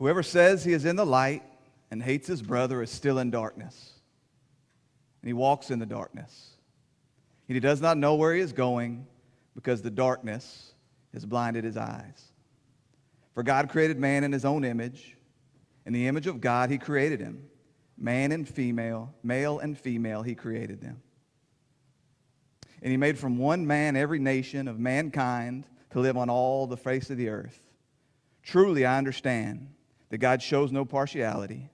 Whoever says he is in the light and hates his brother is still in darkness. And he walks in the darkness. And he does not know where he is going because the darkness has blinded his eyes. For God created man in his own image. In the image of God, he created him. Man and female, male and female, he created them. And he made from one man every nation of mankind to live on all the face of the earth. Truly, I understand that God shows no partiality,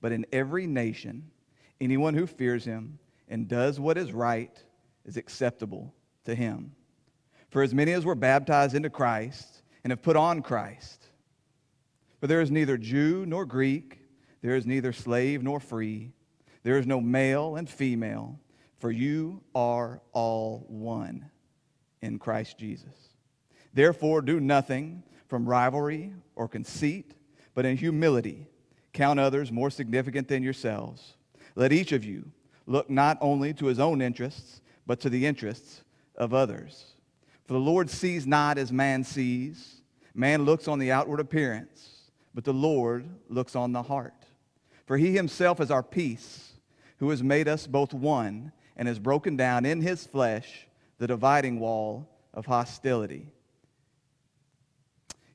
but in every nation, anyone who fears him and does what is right is acceptable to him. For as many as were baptized into Christ and have put on Christ, for there is neither Jew nor Greek, there is neither slave nor free, there is no male and female, for you are all one in Christ Jesus. Therefore, do nothing from rivalry or conceit, but in humility count others more significant than yourselves. Let each of you look not only to his own interests, but to the interests of others. For the Lord sees not as man sees. Man looks on the outward appearance, but the Lord looks on the heart. For he himself is our peace, who has made us both one and has broken down in his flesh the dividing wall of hostility.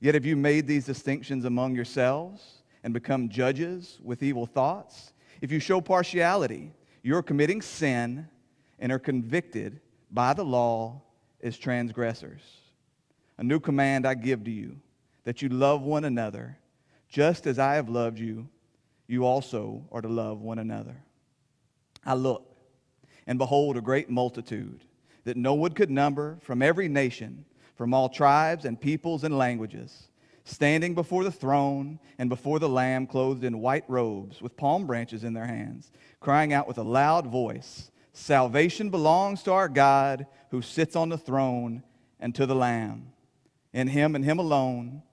Yet have you made these distinctions among yourselves and become judges with evil thoughts? If you show partiality, you're committing sin and are convicted by the law as transgressors. A new command I give to you that you love one another just as I have loved you you also are to love one another. I look, and behold, a great multitude that no one could number from every nation, from all tribes and peoples and languages, standing before the throne and before the Lamb, clothed in white robes, with palm branches in their hands, crying out with a loud voice Salvation belongs to our God who sits on the throne and to the Lamb. In him and him alone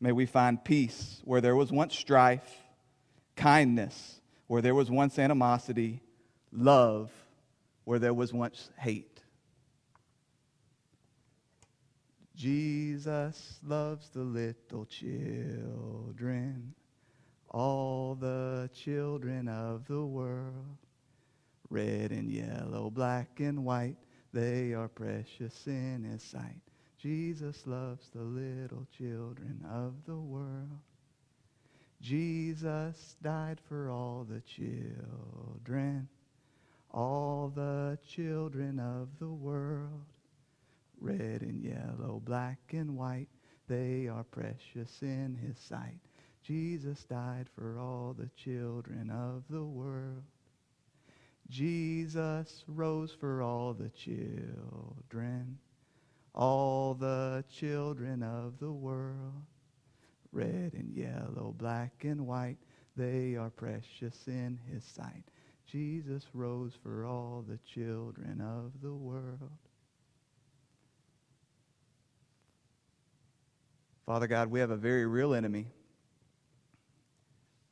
may we find peace where there was once strife kindness where there was once animosity, love where there was once hate. Jesus loves the little children, all the children of the world. Red and yellow, black and white, they are precious in his sight. Jesus loves the little children of the world. Jesus died for all the children, all the children of the world. Red and yellow, black and white, they are precious in his sight. Jesus died for all the children of the world. Jesus rose for all the children, all the children of the world red and yellow, black and white, they are precious in his sight. Jesus rose for all the children of the world. Father God, we have a very real enemy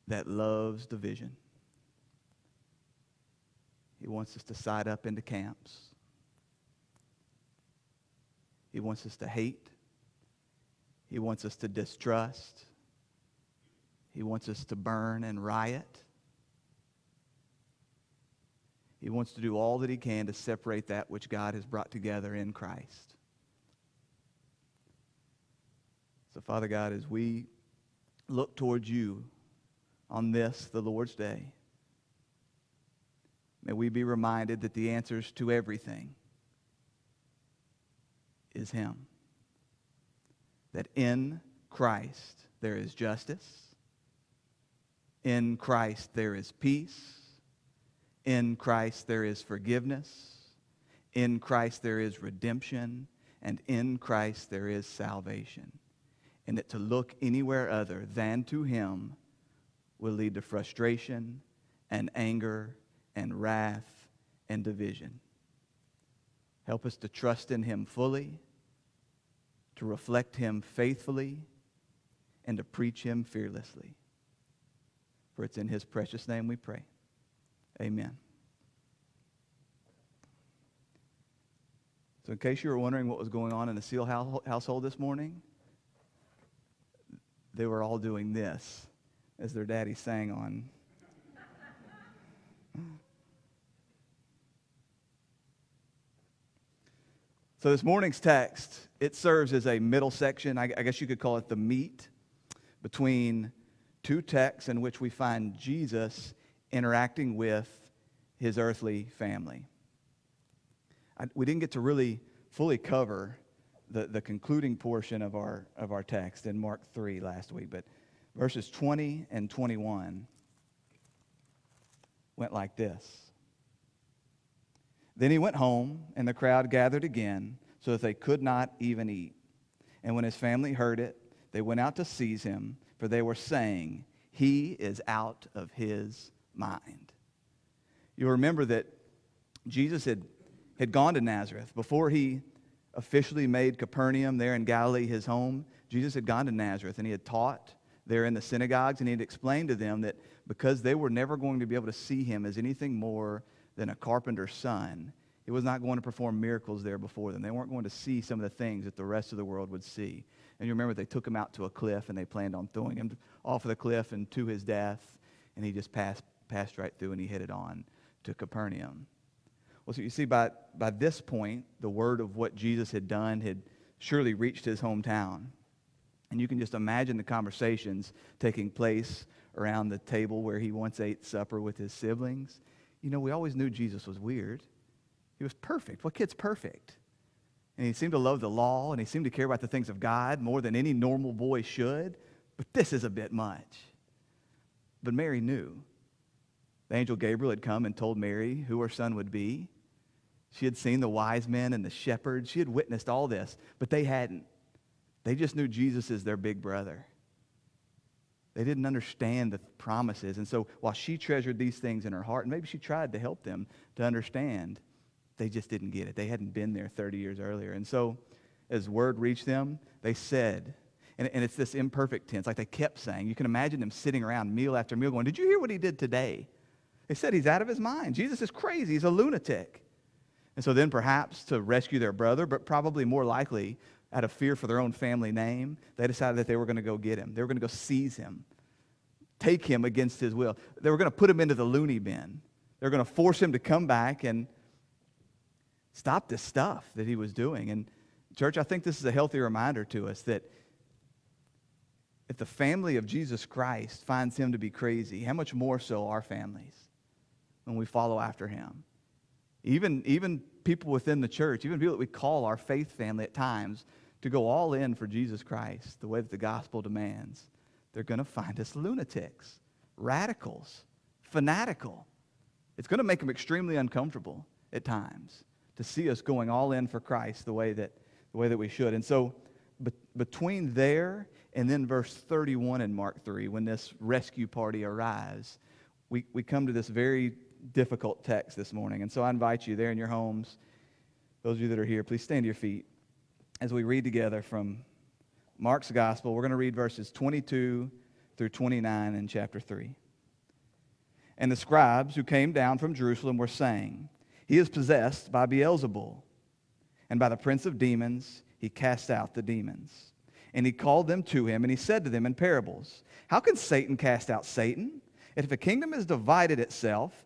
that loves division. He wants us to side up into camps. He wants us to hate. He wants us to distrust. He wants us to burn and riot. He wants to do all that he can to separate that which God has brought together in Christ. So, Father God, as we look towards you on this, the Lord's Day, may we be reminded that the answers to everything is Him. That in Christ there is justice, in Christ there is peace, in Christ there is forgiveness, in Christ there is redemption, and in Christ there is salvation. And that to look anywhere other than to Him will lead to frustration and anger and wrath and division. Help us to trust in Him fully to reflect him faithfully, and to preach him fearlessly. For it's in his precious name we pray. Amen. So, in case you were wondering what was going on in the Seal household this morning, they were all doing this as their daddy sang on. So this morning's text, it serves as a middle section. I, I guess you could call it the meat between two texts in which we find Jesus interacting with his earthly family. I, we didn't get to really fully cover the, the concluding portion of our, of our text in Mark 3 last week, but verses 20 and 21 went like this. Then he went home, and the crowd gathered again, so that they could not even eat. And when his family heard it, they went out to seize him, for they were saying, He is out of his mind. You'll remember that Jesus had, had gone to Nazareth before he officially made Capernaum there in Galilee his home. Jesus had gone to Nazareth and he had taught there in the synagogues and he had explained to them that because they were never going to be able to see him as anything more than a carpenter's son, he was not going to perform miracles there before them. They weren't going to see some of the things that the rest of the world would see. And you remember they took him out to a cliff and they planned on throwing him off of the cliff and to his death. And he just passed, passed right through and he headed on to Capernaum. Well, so you see, by, by this point, the word of what Jesus had done had surely reached his hometown. And you can just imagine the conversations taking place around the table where he once ate supper with his siblings. You know, we always knew Jesus was weird. He was perfect. What kid's perfect? And he seemed to love the law and he seemed to care about the things of God more than any normal boy should. But this is a bit much. But Mary knew. The angel Gabriel had come and told Mary who her son would be. She had seen the wise men and the shepherds. She had witnessed all this, but they hadn't. They just knew Jesus as their big brother. They didn't understand the promises. And so while she treasured these things in her heart, and maybe she tried to help them to understand, they just didn't get it. They hadn't been there 30 years earlier. And so as word reached them, they said, and, and it's this imperfect tense, like they kept saying. You can imagine them sitting around meal after meal going, Did you hear what he did today? They said he's out of his mind. Jesus is crazy. He's a lunatic. And so then perhaps to rescue their brother, but probably more likely out of fear for their own family name, they decided that they were going to go get him. They were going to go seize him, take him against his will. They were going to put him into the loony bin. They were going to force him to come back and stop this stuff that he was doing. And church, I think this is a healthy reminder to us that if the family of Jesus Christ finds him to be crazy, how much more so our families when we follow after him? Even, even people within the church, even people that we call our faith family at times, to go all in for Jesus Christ the way that the gospel demands, they're going to find us lunatics, radicals, fanatical. It's going to make them extremely uncomfortable at times to see us going all in for Christ the way that, the way that we should. And so, be- between there and then verse 31 in Mark 3, when this rescue party arrives, we, we come to this very difficult text this morning. And so I invite you there in your homes, those of you that are here, please stand to your feet as we read together from Mark's Gospel. We're going to read verses 22 through 29 in chapter 3. And the scribes who came down from Jerusalem were saying, He is possessed by Beelzebul, and by the prince of demons he cast out the demons. And he called them to him, and he said to them in parables, How can Satan cast out Satan? If a kingdom is divided itself,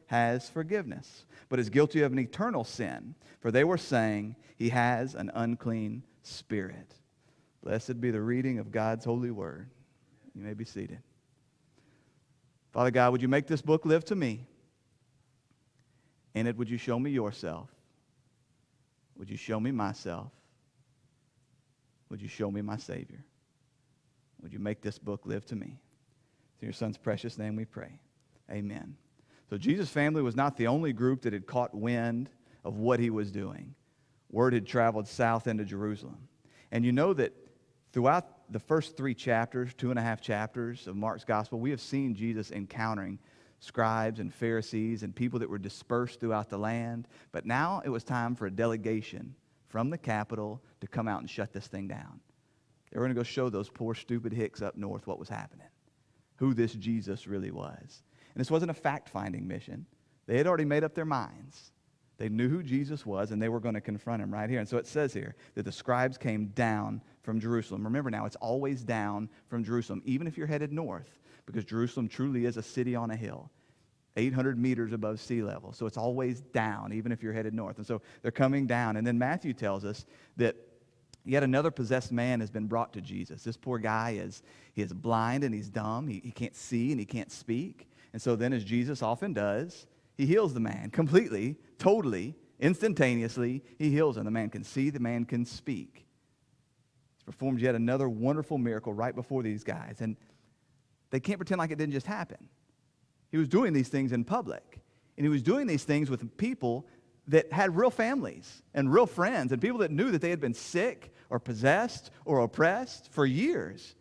has forgiveness, but is guilty of an eternal sin. For they were saying, He has an unclean spirit. Blessed be the reading of God's holy word. You may be seated. Father God, would you make this book live to me? In it, would you show me yourself? Would you show me myself? Would you show me my Savior? Would you make this book live to me? In your Son's precious name we pray. Amen. So Jesus' family was not the only group that had caught wind of what he was doing. Word had traveled south into Jerusalem. And you know that throughout the first three chapters, two and a half chapters of Mark's gospel, we have seen Jesus encountering scribes and Pharisees and people that were dispersed throughout the land. But now it was time for a delegation from the capital to come out and shut this thing down. They were going to go show those poor, stupid hicks up north what was happening, who this Jesus really was. And this wasn't a fact finding mission, they had already made up their minds. They knew who Jesus was, and they were going to confront him right here. And so it says here that the scribes came down from Jerusalem. Remember now, it's always down from Jerusalem, even if you're headed north, because Jerusalem truly is a city on a hill. 800 meters above sea level. So it's always down, even if you're headed north. And so they're coming down. And then Matthew tells us that yet another possessed man has been brought to Jesus. This poor guy is, he is blind and he's dumb. He, he can't see and he can't speak. And so then, as Jesus often does, he heals the man completely, totally, instantaneously. He heals him. The man can see, the man can speak. He's performed yet another wonderful miracle right before these guys. And they can't pretend like it didn't just happen. He was doing these things in public. And he was doing these things with people that had real families and real friends and people that knew that they had been sick or possessed or oppressed for years.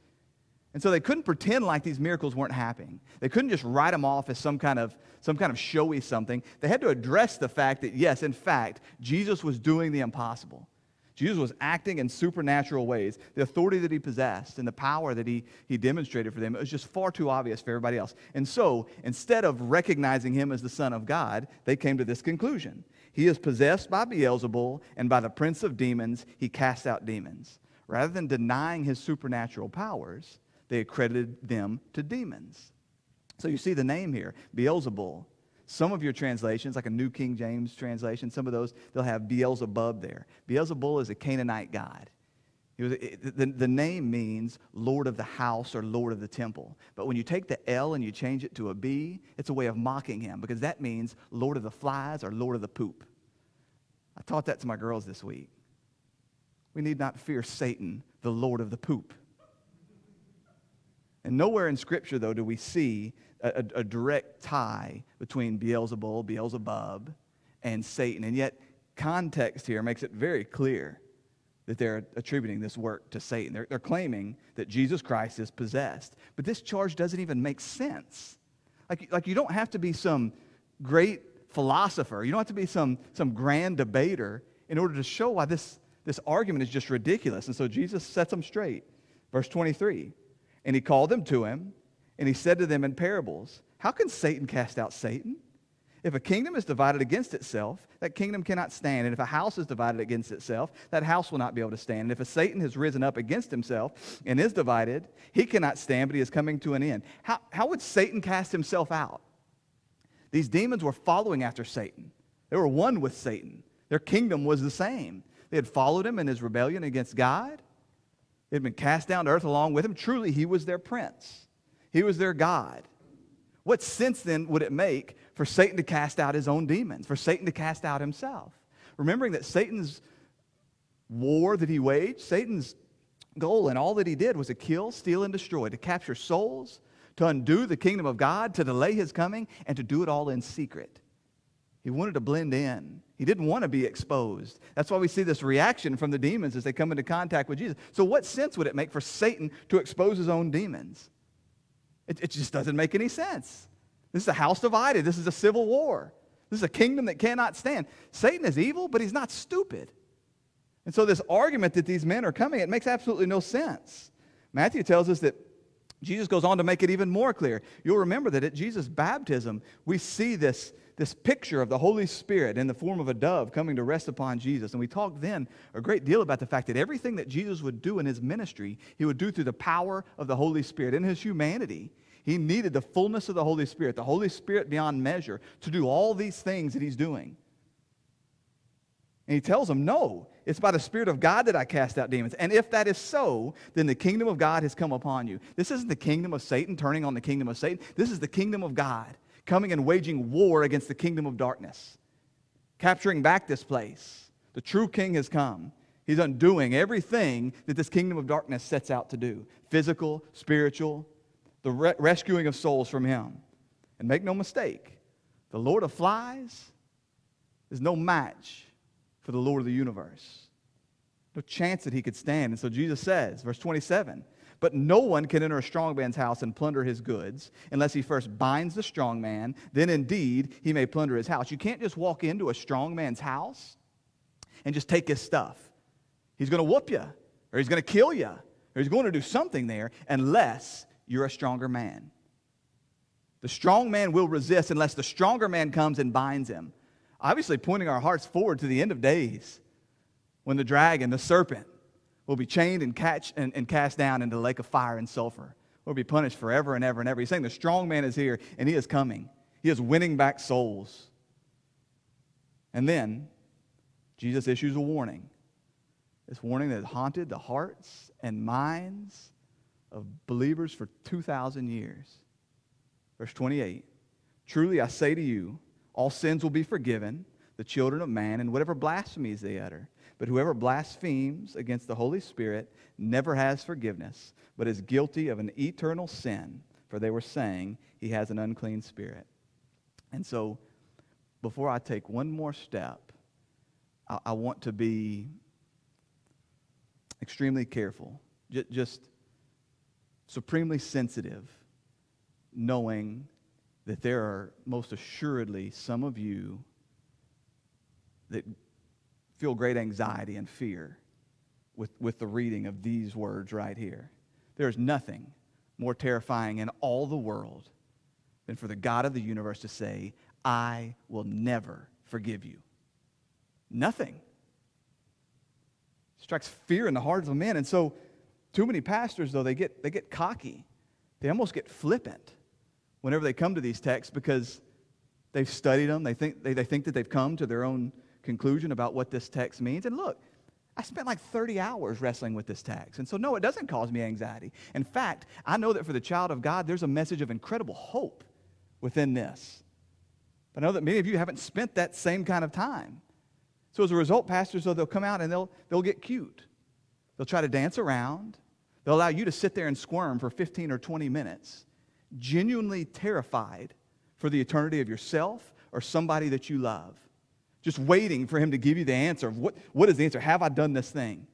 And so they couldn't pretend like these miracles weren't happening. They couldn't just write them off as some kind of, some kind of showy something. They had to address the fact that, yes, in fact, Jesus was doing the impossible. Jesus was acting in supernatural ways. The authority that he possessed and the power that he, he demonstrated for them, it was just far too obvious for everybody else. And so, instead of recognizing him as the Son of God, they came to this conclusion. He is possessed by Beelzebul, and by the prince of demons, he casts out demons. Rather than denying his supernatural powers, they accredited them to demons. So you see the name here, Beelzebul. Some of your translations, like a New King James translation, some of those, they'll have Beelzebub there. Beelzebul is a Canaanite god. Was, the, the name means Lord of the house or Lord of the temple. But when you take the L and you change it to a B, it's a way of mocking him because that means Lord of the flies or Lord of the poop. I taught that to my girls this week. We need not fear Satan, the Lord of the poop. And nowhere in Scripture, though, do we see a, a, a direct tie between Beelzebul, Beelzebub, and Satan. And yet, context here makes it very clear that they're attributing this work to Satan. They're, they're claiming that Jesus Christ is possessed. But this charge doesn't even make sense. Like, like you don't have to be some great philosopher, you don't have to be some, some grand debater in order to show why this, this argument is just ridiculous. And so Jesus sets them straight. Verse 23 and he called them to him, and he said to them in parables, How can Satan cast out Satan? If a kingdom is divided against itself, that kingdom cannot stand. And if a house is divided against itself, that house will not be able to stand. And if a Satan has risen up against himself and is divided, he cannot stand, but he is coming to an end. How, how would Satan cast himself out? These demons were following after Satan, they were one with Satan. Their kingdom was the same. They had followed him in his rebellion against God. They had been cast down to earth along with him. Truly, he was their prince, he was their God. What sense then would it make for Satan to cast out his own demons, for Satan to cast out himself? Remembering that Satan's war that he waged, Satan's goal and all that he did was to kill, steal, and destroy, to capture souls, to undo the kingdom of God, to delay his coming, and to do it all in secret. He wanted to blend in. He didn't want to be exposed. That's why we see this reaction from the demons as they come into contact with Jesus. So, what sense would it make for Satan to expose his own demons? It, it just doesn't make any sense. This is a house divided. This is a civil war. This is a kingdom that cannot stand. Satan is evil, but he's not stupid. And so, this argument that these men are coming, it makes absolutely no sense. Matthew tells us that Jesus goes on to make it even more clear. You'll remember that at Jesus' baptism, we see this this picture of the Holy Spirit in the form of a dove coming to rest upon Jesus. And we talked then a great deal about the fact that everything that Jesus would do in his ministry, he would do through the power of the Holy Spirit. In his humanity, he needed the fullness of the Holy Spirit, the Holy Spirit beyond measure, to do all these things that he's doing. And he tells them, No, it's by the Spirit of God that I cast out demons. And if that is so, then the kingdom of God has come upon you. This isn't the kingdom of Satan turning on the kingdom of Satan. This is the kingdom of God coming and waging war against the kingdom of darkness, capturing back this place. The true king has come. He's undoing everything that this kingdom of darkness sets out to do physical, spiritual, the re- rescuing of souls from him. And make no mistake, the Lord of flies is no match for the Lord of the universe. No chance that he could stand. And so Jesus says, verse 27, But no one can enter a strong man's house and plunder his goods unless he first binds the strong man. Then indeed he may plunder his house. You can't just walk into a strong man's house and just take his stuff. He's going to whoop you, or he's going to kill you, or he's going to do something there unless you're a stronger man. The strong man will resist unless the stronger man comes and binds him. Obviously, pointing our hearts forward to the end of days when the dragon, the serpent, will be chained and, catch, and, and cast down into the lake of fire and sulfur. Will be punished forever and ever and ever. He's saying the strong man is here and he is coming. He is winning back souls. And then Jesus issues a warning. This warning that has haunted the hearts and minds of believers for 2,000 years. Verse 28 Truly I say to you, all sins will be forgiven the children of man and whatever blasphemies they utter. But whoever blasphemes against the Holy Spirit never has forgiveness, but is guilty of an eternal sin, for they were saying he has an unclean spirit. And so, before I take one more step, I, I want to be extremely careful, J- just supremely sensitive, knowing that there are most assuredly some of you that feel great anxiety and fear with, with the reading of these words right here. There's nothing more terrifying in all the world than for the God of the universe to say, I will never forgive you. Nothing. Strikes fear in the hearts of men. And so, too many pastors, though, they get, they get cocky. They almost get flippant whenever they come to these texts because they've studied them. They think, they, they think that they've come to their own conclusion about what this text means. And look, I spent like 30 hours wrestling with this text. And so, no, it doesn't cause me anxiety. In fact, I know that for the child of God, there's a message of incredible hope within this. But I know that many of you haven't spent that same kind of time. So as a result, pastors, though, they'll come out and they'll, they'll get cute. They'll try to dance around. They'll allow you to sit there and squirm for 15 or 20 minutes, genuinely terrified for the eternity of yourself or somebody that you love. Just waiting for him to give you the answer of what, what is the answer? Have I done this thing?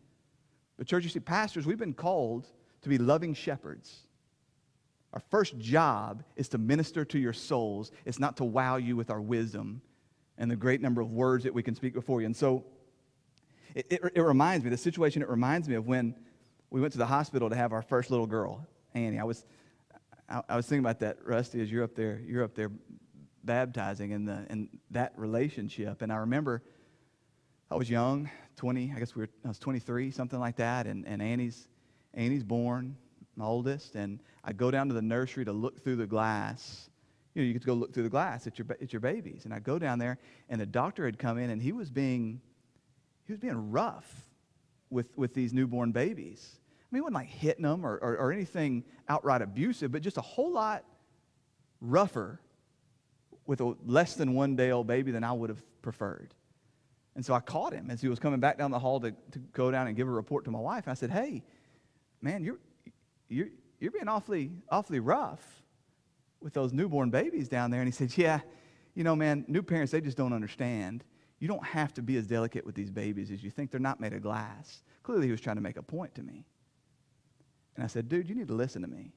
But, church, you see, pastors, we've been called to be loving shepherds. Our first job is to minister to your souls. It's not to wow you with our wisdom and the great number of words that we can speak before you. And so it, it, it, reminds me, the situation, it reminds me of when we went to the hospital to have our first little girl, Annie. I was, I, I was thinking about that, Rusty, as you're up there, you're up there baptizing and, the, and that relationship. And I remember I was young, 20, I guess we were, I was 23, something like that. And, and Annie's, Annie's born, my oldest. And I go down to the nursery to look through the glass you know, you get to go look through the glass at your, at your babies. And I go down there, and the doctor had come in, and he was being, he was being rough with, with these newborn babies. I mean, he wasn't like hitting them or, or, or anything outright abusive, but just a whole lot rougher with a less than one day old baby than I would have preferred. And so I caught him as he was coming back down the hall to, to go down and give a report to my wife. I said, Hey, man, you're, you're, you're being awfully, awfully rough with those newborn babies down there. And he said, Yeah, you know, man, new parents, they just don't understand. You don't have to be as delicate with these babies as you think. They're not made of glass. Clearly, he was trying to make a point to me. And I said, Dude, you need to listen to me.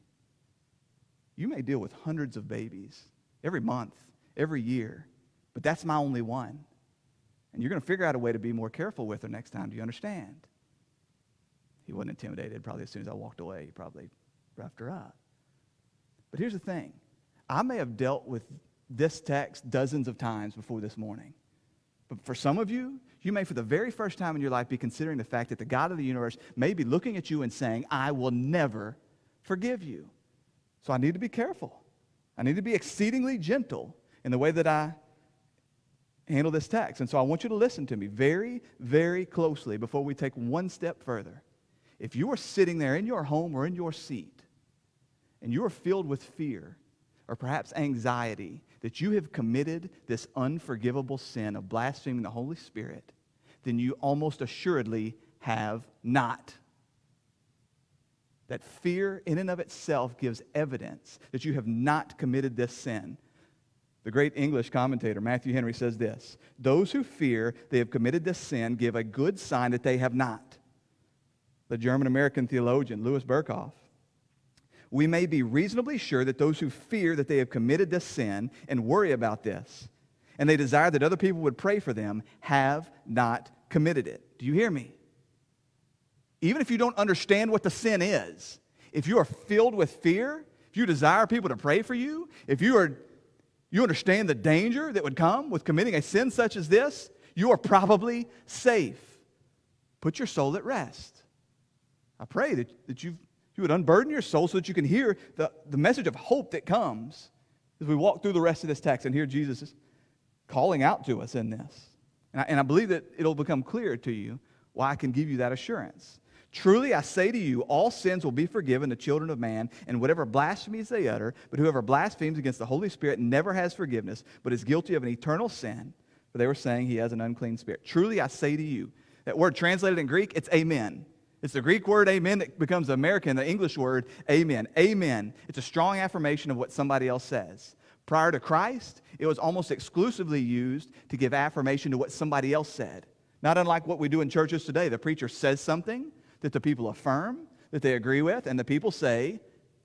You may deal with hundreds of babies every month, every year, but that's my only one. And you're going to figure out a way to be more careful with her next time. Do you understand? He wasn't intimidated. Probably as soon as I walked away, he probably roughed her up. But here's the thing I may have dealt with this text dozens of times before this morning. But for some of you, you may, for the very first time in your life, be considering the fact that the God of the universe may be looking at you and saying, I will never forgive you. So I need to be careful. I need to be exceedingly gentle in the way that I handle this text. And so I want you to listen to me very, very closely before we take one step further. If you are sitting there in your home or in your seat and you are filled with fear, or perhaps anxiety that you have committed this unforgivable sin of blaspheming the Holy Spirit, then you almost assuredly have not. That fear, in and of itself, gives evidence that you have not committed this sin. The great English commentator, Matthew Henry, says this Those who fear they have committed this sin give a good sign that they have not. The German American theologian, Louis Berkhof, we may be reasonably sure that those who fear that they have committed this sin and worry about this, and they desire that other people would pray for them, have not committed it. Do you hear me? Even if you don't understand what the sin is, if you are filled with fear, if you desire people to pray for you, if you are you understand the danger that would come with committing a sin such as this, you are probably safe. Put your soul at rest. I pray that, that you you would unburden your soul so that you can hear the, the message of hope that comes as we walk through the rest of this text and hear Jesus calling out to us in this. And I, and I believe that it'll become clear to you why I can give you that assurance. Truly, I say to you, all sins will be forgiven the children of man, and whatever blasphemies they utter, but whoever blasphemes against the Holy Spirit never has forgiveness, but is guilty of an eternal sin. For they were saying he has an unclean spirit. Truly, I say to you, that word translated in Greek, it's amen. It's the Greek word amen that becomes American, the English word amen. Amen. It's a strong affirmation of what somebody else says. Prior to Christ, it was almost exclusively used to give affirmation to what somebody else said. Not unlike what we do in churches today. The preacher says something that the people affirm, that they agree with, and the people say,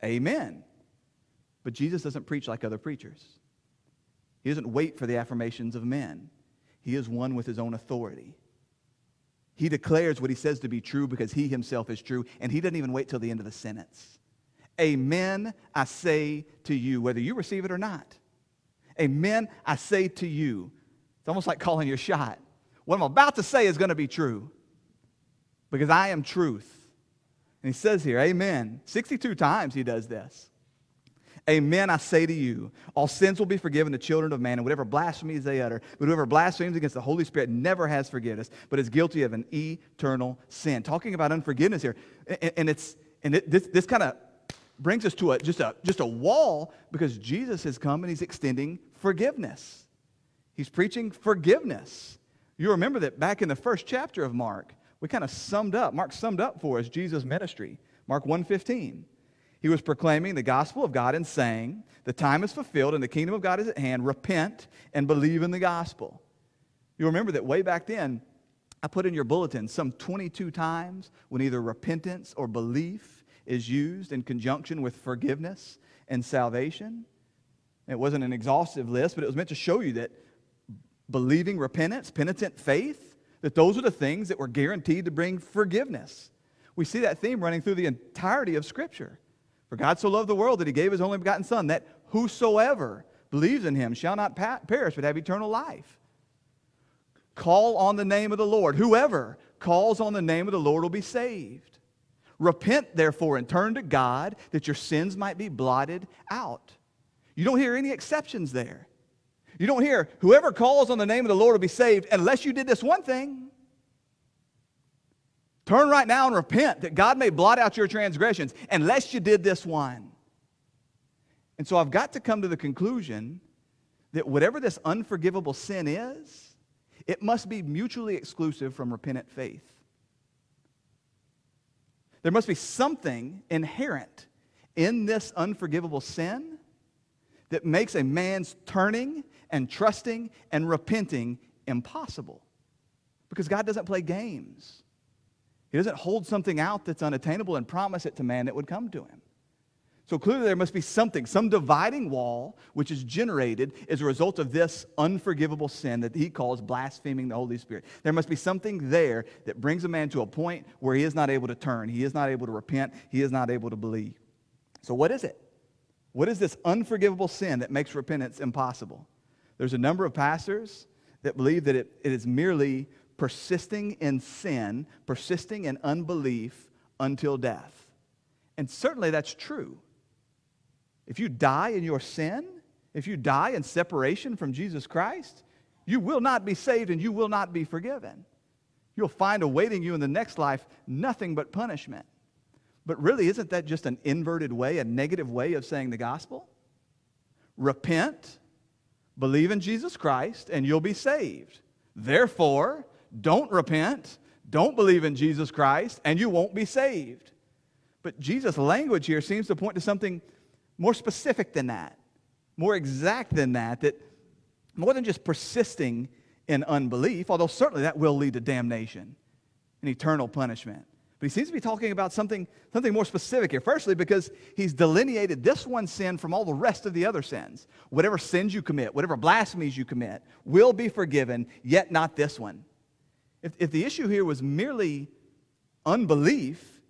Amen. But Jesus doesn't preach like other preachers. He doesn't wait for the affirmations of men, he is one with his own authority. He declares what he says to be true because he himself is true, and he doesn't even wait till the end of the sentence. Amen, I say to you, whether you receive it or not. Amen, I say to you. It's almost like calling your shot. What I'm about to say is going to be true because I am truth. And he says here, Amen. 62 times he does this. Amen, I say to you, all sins will be forgiven the children of man, and whatever blasphemies they utter. But whoever blasphemes against the Holy Spirit never has forgiveness, but is guilty of an eternal sin. Talking about unforgiveness here. And, it's and it, this, this kind of brings us to a, just, a, just a wall because Jesus has come and he's extending forgiveness. He's preaching forgiveness. You remember that back in the first chapter of Mark, we kind of summed up, Mark summed up for us Jesus' ministry. Mark 1.15. He was proclaiming the gospel of God and saying, The time is fulfilled and the kingdom of God is at hand. Repent and believe in the gospel. You remember that way back then, I put in your bulletin some 22 times when either repentance or belief is used in conjunction with forgiveness and salvation. It wasn't an exhaustive list, but it was meant to show you that believing repentance, penitent faith, that those are the things that were guaranteed to bring forgiveness. We see that theme running through the entirety of Scripture. For God so loved the world that he gave his only begotten Son, that whosoever believes in him shall not pa- perish but have eternal life. Call on the name of the Lord. Whoever calls on the name of the Lord will be saved. Repent, therefore, and turn to God that your sins might be blotted out. You don't hear any exceptions there. You don't hear, whoever calls on the name of the Lord will be saved unless you did this one thing. Turn right now and repent that God may blot out your transgressions unless you did this one. And so I've got to come to the conclusion that whatever this unforgivable sin is, it must be mutually exclusive from repentant faith. There must be something inherent in this unforgivable sin that makes a man's turning and trusting and repenting impossible. Because God doesn't play games. He doesn't hold something out that's unattainable and promise it to man that would come to him. So clearly, there must be something, some dividing wall, which is generated as a result of this unforgivable sin that he calls blaspheming the Holy Spirit. There must be something there that brings a man to a point where he is not able to turn, he is not able to repent, he is not able to believe. So, what is it? What is this unforgivable sin that makes repentance impossible? There's a number of pastors that believe that it, it is merely persisting in sin, persisting in unbelief until death. And certainly that's true. If you die in your sin, if you die in separation from Jesus Christ, you will not be saved and you will not be forgiven. You'll find awaiting you in the next life nothing but punishment. But really, isn't that just an inverted way, a negative way of saying the gospel? Repent, believe in Jesus Christ, and you'll be saved. Therefore, don't repent, don't believe in Jesus Christ, and you won't be saved. But Jesus' language here seems to point to something more specific than that, more exact than that, that more than just persisting in unbelief, although certainly that will lead to damnation and eternal punishment. But he seems to be talking about something, something more specific here. Firstly, because he's delineated this one sin from all the rest of the other sins. Whatever sins you commit, whatever blasphemies you commit, will be forgiven, yet not this one. If, if the issue here was merely unbelief,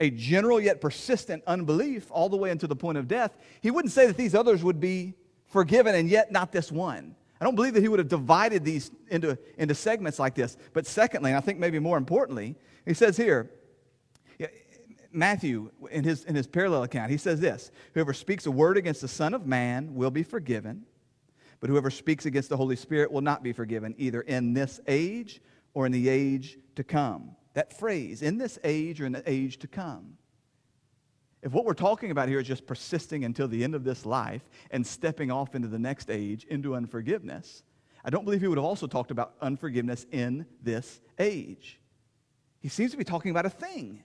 a general yet persistent unbelief all the way into the point of death, he wouldn't say that these others would be forgiven and yet not this one. I don't believe that he would have divided these into, into segments like this. But secondly, and I think maybe more importantly, he says here, Matthew, in his, in his parallel account, he says this Whoever speaks a word against the Son of Man will be forgiven, but whoever speaks against the Holy Spirit will not be forgiven, either in this age or in the age to come. That phrase, in this age or in the age to come. If what we're talking about here is just persisting until the end of this life and stepping off into the next age, into unforgiveness, I don't believe he would have also talked about unforgiveness in this age. He seems to be talking about a thing,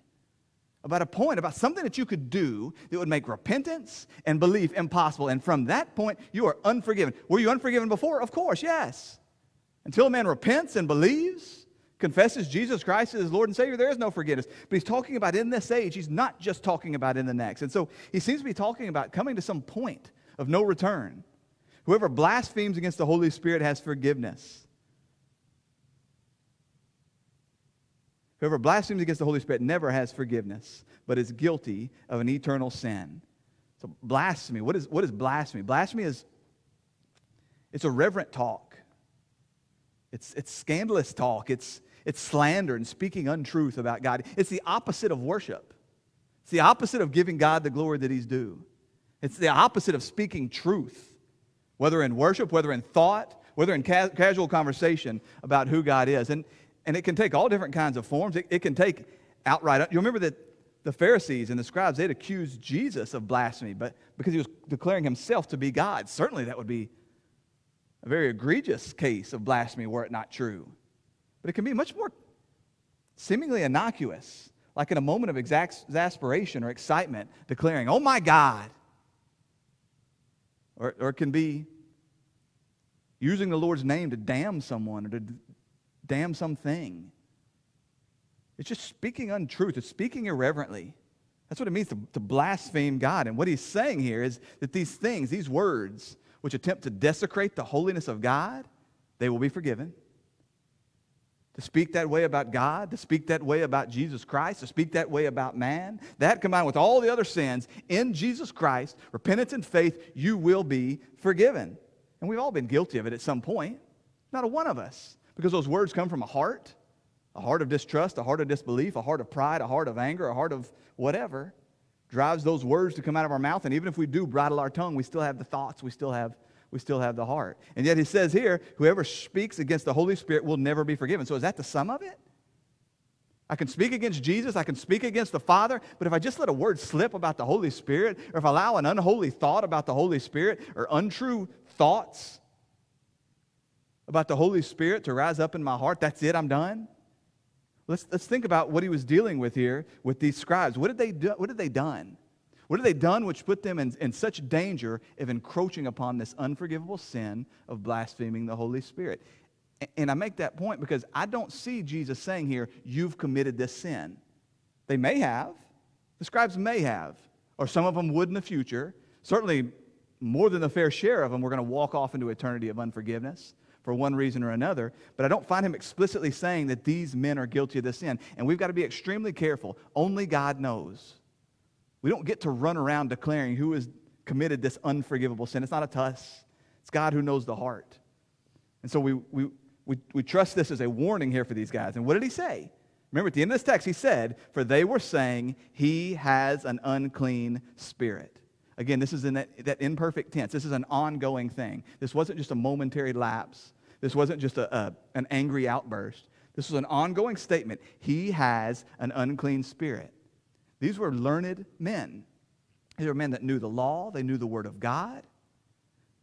about a point, about something that you could do that would make repentance and belief impossible. And from that point, you are unforgiven. Were you unforgiven before? Of course, yes. Until a man repents and believes, confesses Jesus Christ as his Lord and Savior, there is no forgiveness. But he's talking about in this age, he's not just talking about in the next. And so he seems to be talking about coming to some point of no return. Whoever blasphemes against the Holy Spirit has forgiveness. Whoever blasphemes against the Holy Spirit never has forgiveness, but is guilty of an eternal sin. So blasphemy, what is, what is blasphemy? Blasphemy is it's a reverent talk. It's, it's scandalous talk. It's, it's slander and speaking untruth about God. It's the opposite of worship. It's the opposite of giving God the glory that He's due. It's the opposite of speaking truth, whether in worship, whether in thought, whether in ca- casual conversation about who God is. And, and it can take all different kinds of forms. It, it can take outright. You remember that the Pharisees and the scribes, they'd accused Jesus of blasphemy, but because he was declaring himself to be God. Certainly that would be a very egregious case of blasphemy were it not true. But it can be much more seemingly innocuous, like in a moment of exasperation or excitement, declaring, Oh my God. Or, or it can be using the Lord's name to damn someone or to damn something. It's just speaking untruth, it's speaking irreverently. That's what it means to, to blaspheme God. And what he's saying here is that these things, these words, which attempt to desecrate the holiness of God, they will be forgiven to speak that way about God, to speak that way about Jesus Christ, to speak that way about man, that combined with all the other sins in Jesus Christ, repentance and faith, you will be forgiven. And we've all been guilty of it at some point. Not a one of us. Because those words come from a heart, a heart of distrust, a heart of disbelief, a heart of pride, a heart of anger, a heart of whatever drives those words to come out of our mouth. And even if we do bridle our tongue, we still have the thoughts, we still have we still have the heart. And yet he says here, whoever speaks against the Holy Spirit will never be forgiven. So is that the sum of it? I can speak against Jesus, I can speak against the Father, but if I just let a word slip about the Holy Spirit, or if I allow an unholy thought about the Holy Spirit, or untrue thoughts about the Holy Spirit to rise up in my heart, that's it, I'm done. Let's, let's think about what he was dealing with here with these scribes. What did they do? What had they done? What have they done which put them in, in such danger of encroaching upon this unforgivable sin of blaspheming the Holy Spirit? And I make that point because I don't see Jesus saying here, you've committed this sin. They may have. The scribes may have. Or some of them would in the future. Certainly, more than a fair share of them were going to walk off into eternity of unforgiveness for one reason or another. But I don't find him explicitly saying that these men are guilty of this sin. And we've got to be extremely careful. Only God knows. We don't get to run around declaring who has committed this unforgivable sin. It's not up to us, it's God who knows the heart. And so we, we, we, we trust this as a warning here for these guys. And what did he say? Remember, at the end of this text, he said, For they were saying, He has an unclean spirit. Again, this is in that, that imperfect tense. This is an ongoing thing. This wasn't just a momentary lapse. This wasn't just a, a, an angry outburst. This was an ongoing statement. He has an unclean spirit. These were learned men. These were men that knew the law, they knew the Word of God,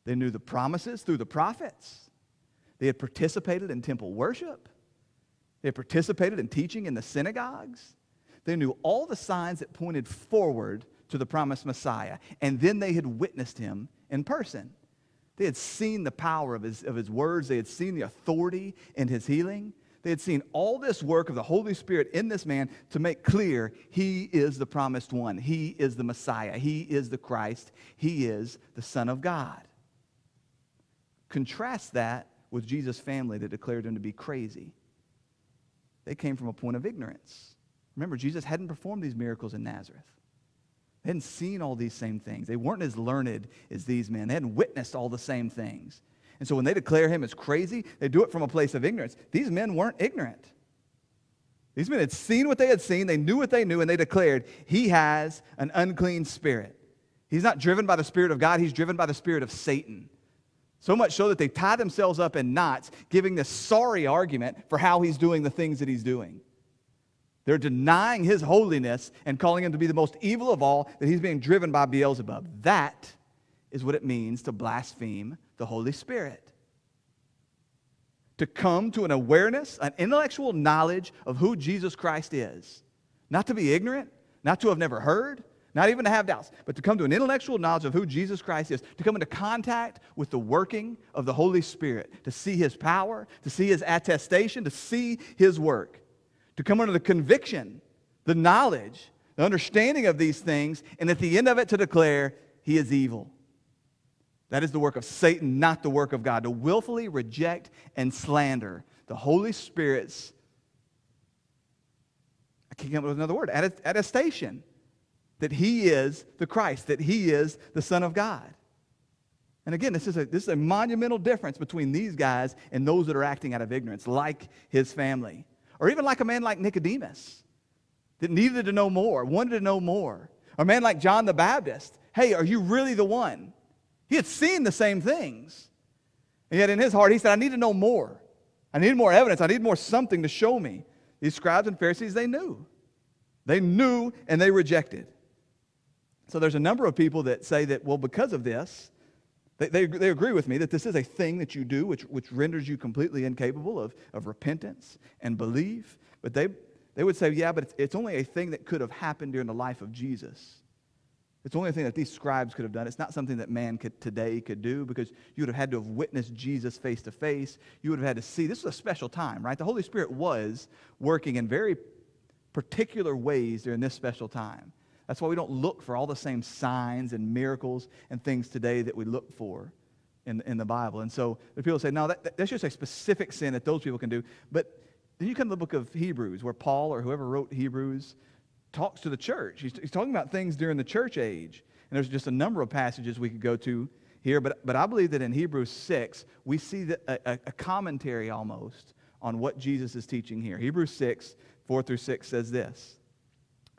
they knew the promises through the prophets. They had participated in temple worship, they had participated in teaching in the synagogues. They knew all the signs that pointed forward to the promised Messiah, and then they had witnessed him in person. They had seen the power of his, of his words, they had seen the authority in his healing. They had seen all this work of the Holy Spirit in this man to make clear he is the promised one. He is the Messiah. He is the Christ. He is the Son of God. Contrast that with Jesus' family that declared him to be crazy. They came from a point of ignorance. Remember, Jesus hadn't performed these miracles in Nazareth. They hadn't seen all these same things. They weren't as learned as these men. They hadn't witnessed all the same things. And so when they declare him as crazy, they do it from a place of ignorance. These men weren't ignorant. These men had seen what they had seen, they knew what they knew, and they declared, He has an unclean spirit. He's not driven by the Spirit of God, he's driven by the Spirit of Satan. So much so that they tie themselves up in knots, giving this sorry argument for how he's doing the things that he's doing. They're denying his holiness and calling him to be the most evil of all, that he's being driven by Beelzebub. That is what it means to blaspheme the Holy Spirit. To come to an awareness, an intellectual knowledge of who Jesus Christ is. Not to be ignorant, not to have never heard, not even to have doubts, but to come to an intellectual knowledge of who Jesus Christ is, to come into contact with the working of the Holy Spirit, to see his power, to see his attestation, to see his work, to come under the conviction, the knowledge, the understanding of these things, and at the end of it to declare, he is evil. That is the work of Satan, not the work of God. To willfully reject and slander the Holy Spirit's, I can't come up with another word, attestation that he is the Christ, that he is the Son of God. And again, this is, a, this is a monumental difference between these guys and those that are acting out of ignorance, like his family. Or even like a man like Nicodemus, that needed to know more, wanted to know more. Or a man like John the Baptist. Hey, are you really the one? He had seen the same things. And yet in his heart, he said, I need to know more. I need more evidence. I need more something to show me. These scribes and Pharisees, they knew. They knew and they rejected. So there's a number of people that say that, well, because of this, they, they, they, agree with me that this is a thing that you do which, which renders you completely incapable of, of repentance and belief. But they, they would say, yeah, but it's, it's only a thing that could have happened during the life of Jesus. It's only a thing that these scribes could have done. It's not something that man could, today could do because you would have had to have witnessed Jesus face to face. You would have had to see. This was a special time, right? The Holy Spirit was working in very particular ways during this special time. That's why we don't look for all the same signs and miracles and things today that we look for in, in the Bible. And so the people say, no, that, that's just a specific sin that those people can do. But then you come to the book of Hebrews, where Paul or whoever wrote Hebrews talks to the church. He's, he's talking about things during the church age. And there's just a number of passages we could go to here, but, but I believe that in Hebrews 6, we see the, a, a commentary almost on what Jesus is teaching here. Hebrews 6, 4 through 6 says this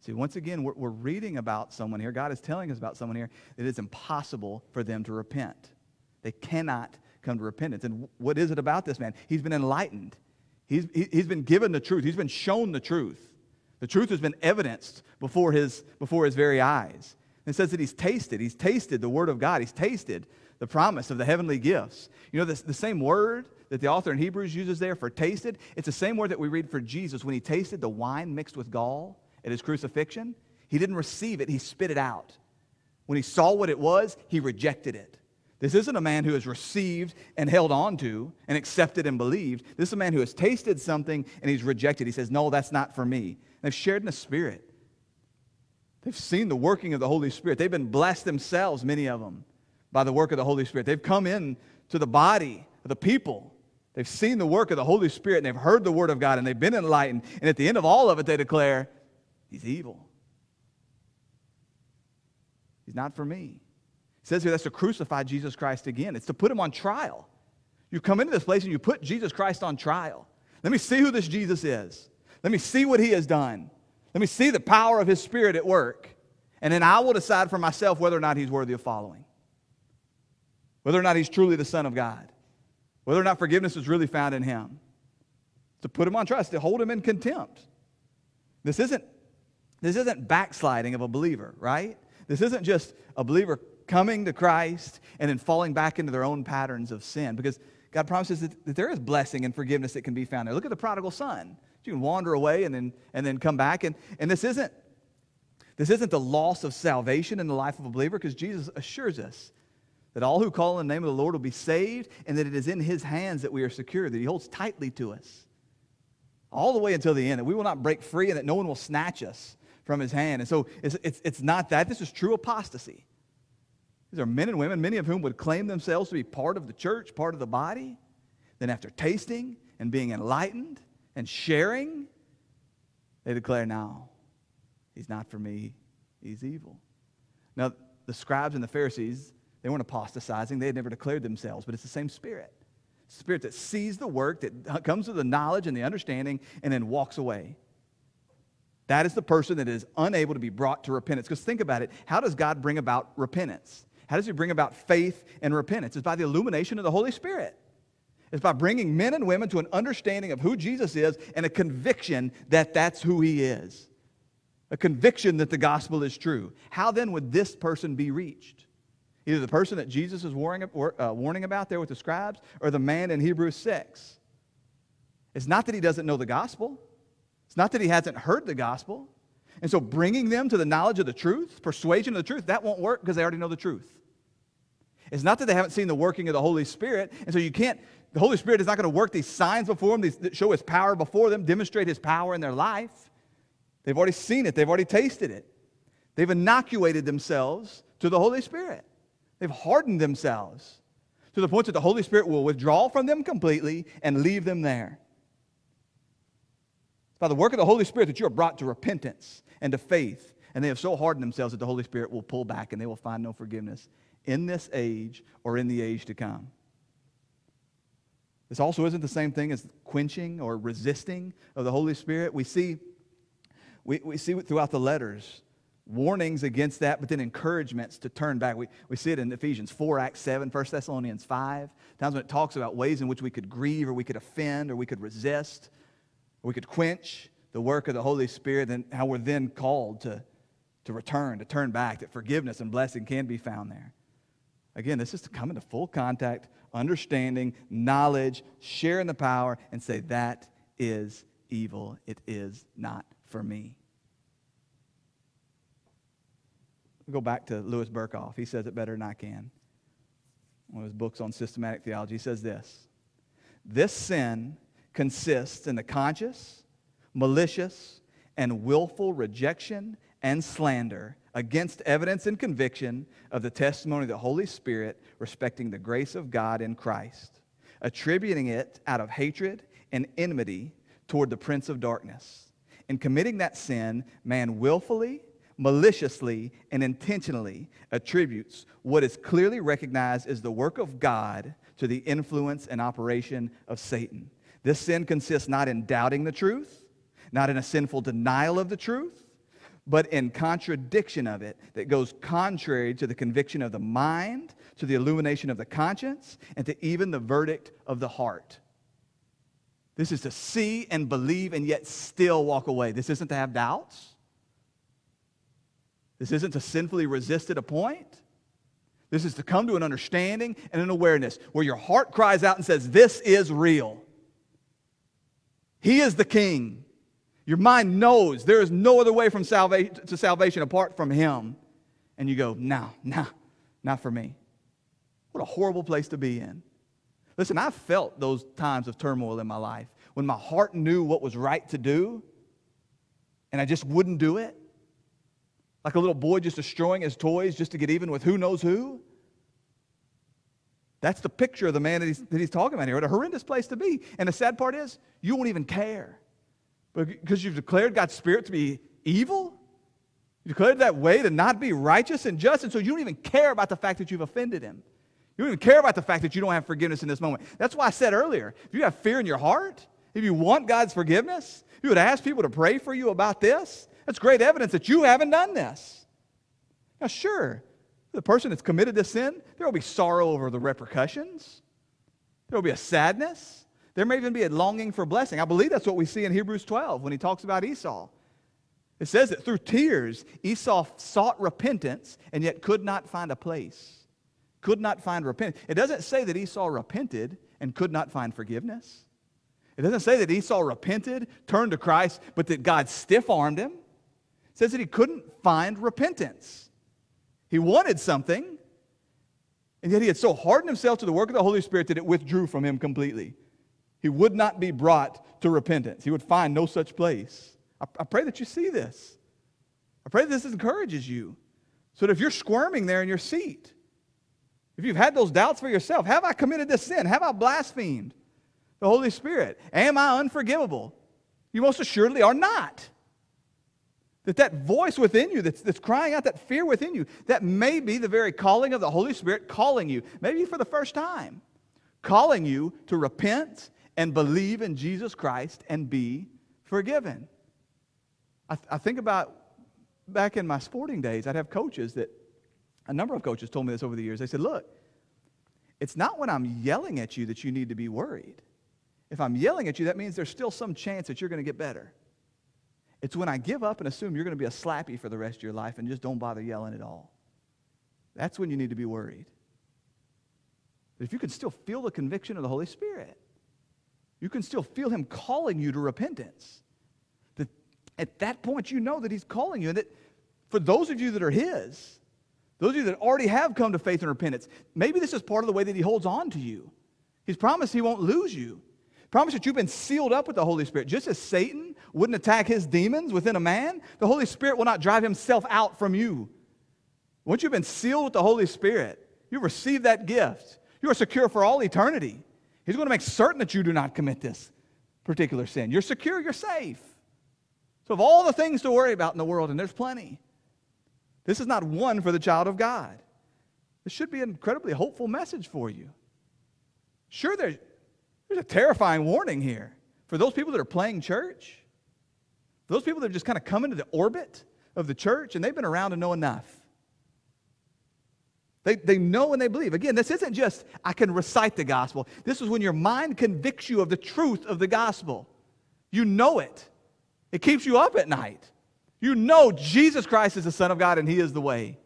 See, once again, we're, we're reading about someone here. God is telling us about someone here that it's impossible for them to repent. They cannot come to repentance. And what is it about this man? He's been enlightened. He's, he, he's been given the truth. He's been shown the truth. The truth has been evidenced before his, before his very eyes. And It says that he's tasted. He's tasted the word of God. He's tasted the promise of the heavenly gifts. You know, the, the same word that the author in Hebrews uses there for tasted, it's the same word that we read for Jesus when he tasted the wine mixed with gall at his crucifixion. He didn't receive it, he spit it out. When he saw what it was, he rejected it. This isn't a man who has received and held on to and accepted and believed. This is a man who has tasted something and he's rejected. He says, No, that's not for me. they've shared in the Spirit. They've seen the working of the Holy Spirit. They've been blessed themselves, many of them, by the work of the Holy Spirit. They've come in to the body of the people. They've seen the work of the Holy Spirit and they've heard the word of God and they've been enlightened. And at the end of all of it, they declare, He's evil. He's not for me. It says here that's to crucify Jesus Christ again. It's to put him on trial. You come into this place and you put Jesus Christ on trial. Let me see who this Jesus is. Let me see what he has done. Let me see the power of His Spirit at work. And then I will decide for myself whether or not He's worthy of following, whether or not He's truly the Son of God, whether or not forgiveness is really found in Him. To put Him on trust, to hold Him in contempt. This isn't This isn't backsliding of a believer, right? This isn't just a believer coming to Christ and then falling back into their own patterns of sin because God promises that, that, there is blessing and forgiveness that can be found there. Look at the prodigal son. You can wander away and then, and then come back. And, and this, isn't, this isn't the loss of salvation in the life of a believer because Jesus assures us that all who call in the name of the Lord will be saved and that it is in his hands that we are secure, that he holds tightly to us all the way until the end, that we will not break free and that no one will snatch us from his hand. And so it's, it's, it's not that. This is true apostasy. These are men and women, many of whom would claim themselves to be part of the church, part of the body. Then, after tasting and being enlightened and sharing, they declare, Now, he's not for me, he's evil. Now, the scribes and the Pharisees, they weren't apostatizing, they had never declared themselves, but it's the same spirit. Spirit that sees the work, that comes to the knowledge and the understanding, and then walks away. That is the person that is unable to be brought to repentance. Because think about it how does God bring about repentance? How does he bring about faith and repentance? It's by the illumination of the Holy Spirit. It's by bringing men and women to an understanding of who Jesus is and a conviction that that's who he is. A conviction that the gospel is true. How then would this person be reached? Either the person that Jesus is warning, uh, warning about there with the scribes or the man in Hebrews 6. It's not that he doesn't know the gospel, it's not that he hasn't heard the gospel. And so bringing them to the knowledge of the truth, persuasion of the truth, that won't work because they already know the truth. It's not that they haven't seen the working of the Holy Spirit, and so you can't, the Holy Spirit is not going to work these signs before them, these, show His power before them, demonstrate His power in their life. They've already seen it, they've already tasted it. They've inoculated themselves to the Holy Spirit. They've hardened themselves to the point that the Holy Spirit will withdraw from them completely and leave them there. By the work of the Holy Spirit that you are brought to repentance and to faith. And they have so hardened themselves that the Holy Spirit will pull back and they will find no forgiveness in this age or in the age to come. This also isn't the same thing as quenching or resisting of the Holy Spirit. We see, we, we see throughout the letters warnings against that, but then encouragements to turn back. We, we see it in Ephesians 4, Acts 7, 1 Thessalonians 5, times when it talks about ways in which we could grieve or we could offend or we could resist we could quench the work of the Holy Spirit, and how we're then called to, to return, to turn back, that forgiveness and blessing can be found there. Again, this is to come into full contact, understanding, knowledge, sharing the power, and say, that is evil. It is not for me. we go back to Louis Berkhof. He says it better than I can. One of his books on systematic theology. He says this This sin consists in the conscious, malicious, and willful rejection and slander against evidence and conviction of the testimony of the Holy Spirit respecting the grace of God in Christ, attributing it out of hatred and enmity toward the prince of darkness. In committing that sin, man willfully, maliciously, and intentionally attributes what is clearly recognized as the work of God to the influence and operation of Satan. This sin consists not in doubting the truth, not in a sinful denial of the truth, but in contradiction of it that goes contrary to the conviction of the mind, to the illumination of the conscience, and to even the verdict of the heart. This is to see and believe and yet still walk away. This isn't to have doubts. This isn't to sinfully resist at a point. This is to come to an understanding and an awareness where your heart cries out and says, This is real. He is the king. Your mind knows there is no other way from salvation to salvation apart from Him. And you go, no, no, not for me. What a horrible place to be in. Listen, I've felt those times of turmoil in my life when my heart knew what was right to do and I just wouldn't do it. Like a little boy just destroying his toys just to get even with who knows who. That's the picture of the man that he's, that he's talking about here. What a horrendous place to be. And the sad part is, you won't even care. Because you've declared God's Spirit to be evil? You declared that way to not be righteous and just, and so you don't even care about the fact that you've offended Him. You don't even care about the fact that you don't have forgiveness in this moment. That's why I said earlier if you have fear in your heart, if you want God's forgiveness, you would ask people to pray for you about this. That's great evidence that you haven't done this. Now, sure, the person that's committed this sin, there will be sorrow over the repercussions, there will be a sadness. There may even be a longing for blessing. I believe that's what we see in Hebrews 12 when he talks about Esau. It says that through tears, Esau sought repentance and yet could not find a place. Could not find repentance. It doesn't say that Esau repented and could not find forgiveness. It doesn't say that Esau repented, turned to Christ, but that God stiff armed him. It says that he couldn't find repentance. He wanted something, and yet he had so hardened himself to the work of the Holy Spirit that it withdrew from him completely. He would not be brought to repentance, he would find no such place. I, I pray that you see this. I pray that this encourages you. So that if you're squirming there in your seat, if you've had those doubts for yourself, have I committed this sin? Have I blasphemed the Holy Spirit? Am I unforgivable? You most assuredly are not. That that voice within you that's, that's crying out, that fear within you, that may be the very calling of the Holy Spirit calling you, maybe for the first time, calling you to repent and believe in Jesus Christ and be forgiven. I, th- I think about back in my sporting days, I'd have coaches that, a number of coaches told me this over the years. They said, Look, it's not when I'm yelling at you that you need to be worried. If I'm yelling at you, that means there's still some chance that you're going to get better. It's when I give up and assume you're going to be a slappy for the rest of your life and just don't bother yelling at all. That's when you need to be worried. But if you can still feel the conviction of the Holy Spirit, you can still feel Him calling you to repentance. That at that point, you know that He's calling you, and that for those of you that are His, those of you that already have come to faith and repentance, maybe this is part of the way that He holds on to you. He's promised He won't lose you. Promise that you've been sealed up with the Holy Spirit. Just as Satan wouldn't attack his demons within a man, the Holy Spirit will not drive himself out from you. Once you've been sealed with the Holy Spirit, you've received that gift. You are secure for all eternity. He's going to make certain that you do not commit this particular sin. You're secure, you're safe. So, of all the things to worry about in the world, and there's plenty, this is not one for the child of God. This should be an incredibly hopeful message for you. Sure, there's, there's a terrifying warning here for those people that are playing church, for those people that have just kind of come into the orbit of the church and they've been around to know enough. They, they know and they believe. Again, this isn't just, I can recite the gospel. This is when your mind convicts you of the truth of the gospel. You know it, it keeps you up at night. You know Jesus Christ is the Son of God and He is the way.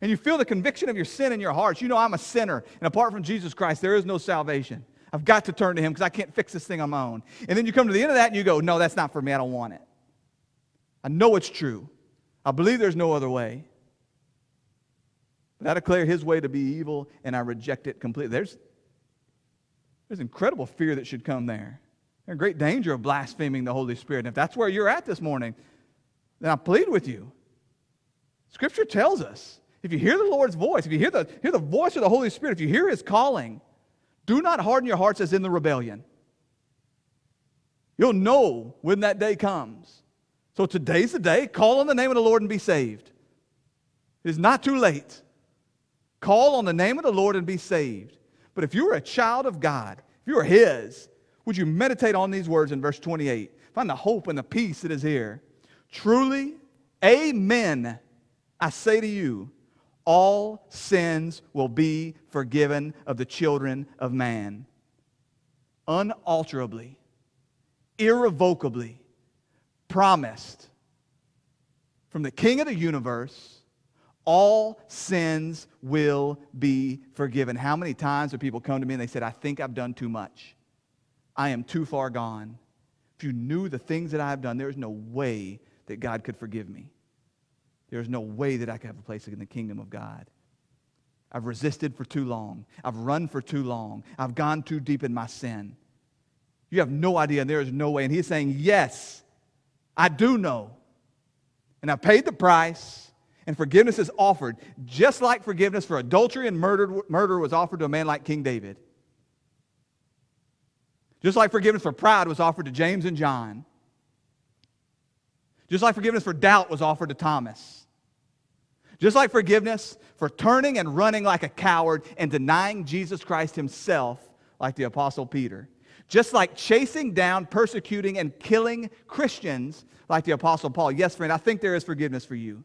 And you feel the conviction of your sin in your hearts. You know, I'm a sinner, and apart from Jesus Christ, there is no salvation. I've got to turn to Him because I can't fix this thing on my own. And then you come to the end of that and you go, No, that's not for me. I don't want it. I know it's true. I believe there's no other way. But I declare His way to be evil and I reject it completely. There's, there's incredible fear that should come there. There's great danger of blaspheming the Holy Spirit. And if that's where you're at this morning, then I plead with you. Scripture tells us if you hear the Lord's voice, if you hear the, hear the voice of the Holy Spirit, if you hear His calling, do not harden your hearts as in the rebellion. You'll know when that day comes. So today's the day. Call on the name of the Lord and be saved. It is not too late. Call on the name of the Lord and be saved. But if you are a child of God, if you are His, would you meditate on these words in verse 28? Find the hope and the peace that is here. Truly, amen, I say to you, all sins will be forgiven of the children of man. Unalterably, irrevocably promised from the King of the universe, all sins will be forgiven. How many times have people come to me and they said, I think I've done too much? I am too far gone. If you knew the things that I've done, there is no way that God could forgive me. There's no way that I could have a place in the kingdom of God. I've resisted for too long. I've run for too long. I've gone too deep in my sin. You have no idea, and there is no way. And he's saying, Yes, I do know. And I paid the price, and forgiveness is offered, just like forgiveness for adultery and murder, murder was offered to a man like King David. Just like forgiveness for pride was offered to James and John. Just like forgiveness for doubt was offered to Thomas. Just like forgiveness for turning and running like a coward and denying Jesus Christ himself, like the Apostle Peter. Just like chasing down, persecuting, and killing Christians, like the Apostle Paul. Yes, friend, I think there is forgiveness for you.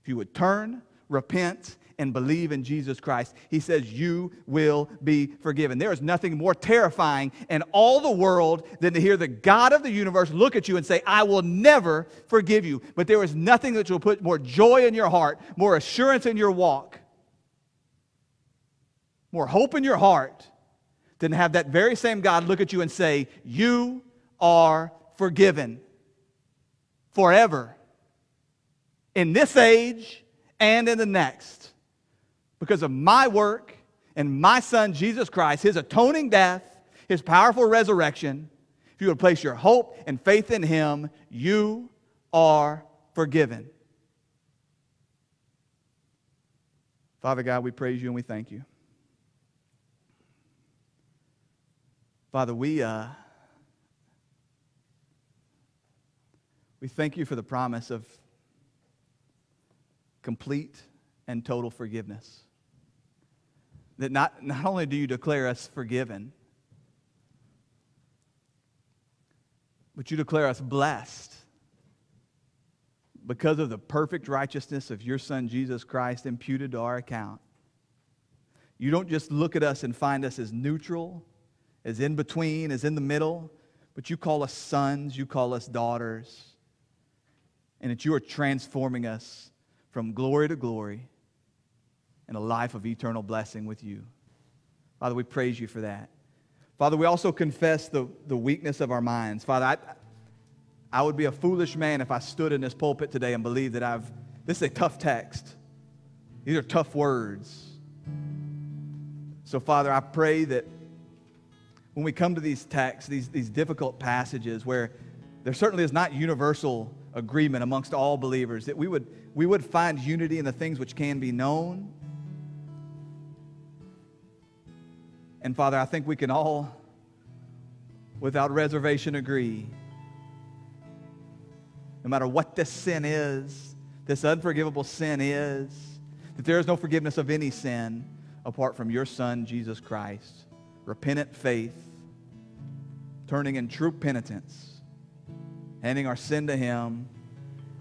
If you would turn, repent, and believe in Jesus Christ, he says, You will be forgiven. There is nothing more terrifying in all the world than to hear the God of the universe look at you and say, I will never forgive you. But there is nothing that will put more joy in your heart, more assurance in your walk, more hope in your heart than to have that very same God look at you and say, You are forgiven forever in this age and in the next because of my work and my son Jesus Christ, his atoning death, his powerful resurrection. If you would place your hope and faith in him, you are forgiven. Father God, we praise you and we thank you. Father, we, uh, we thank you for the promise of complete and total forgiveness. That not, not only do you declare us forgiven, but you declare us blessed because of the perfect righteousness of your Son, Jesus Christ, imputed to our account. You don't just look at us and find us as neutral, as in between, as in the middle, but you call us sons, you call us daughters, and that you are transforming us from glory to glory and a life of eternal blessing with you. Father, we praise you for that. Father, we also confess the, the weakness of our minds. Father, I, I would be a foolish man if I stood in this pulpit today and believed that I've, this is a tough text. These are tough words. So, Father, I pray that when we come to these texts, these, these difficult passages where there certainly is not universal agreement amongst all believers, that we would, we would find unity in the things which can be known. And Father, I think we can all, without reservation, agree. No matter what this sin is, this unforgivable sin is, that there is no forgiveness of any sin apart from your Son, Jesus Christ. Repentant faith, turning in true penitence handing our sin to Him,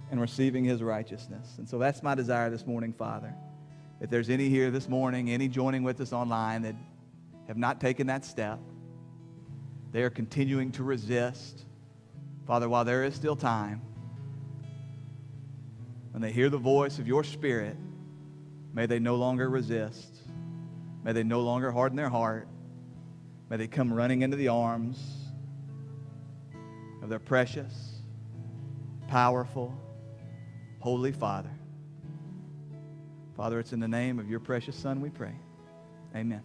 and receiving His righteousness. And so that's my desire this morning, Father. If there's any here this morning, any joining with us online that have not taken that step, they are continuing to resist. Father, while there is still time, when they hear the voice of your Spirit, may they no longer resist. May they no longer harden their heart. May they come running into the arms of their precious, powerful, holy Father. Father, it's in the name of your precious Son we pray. Amen.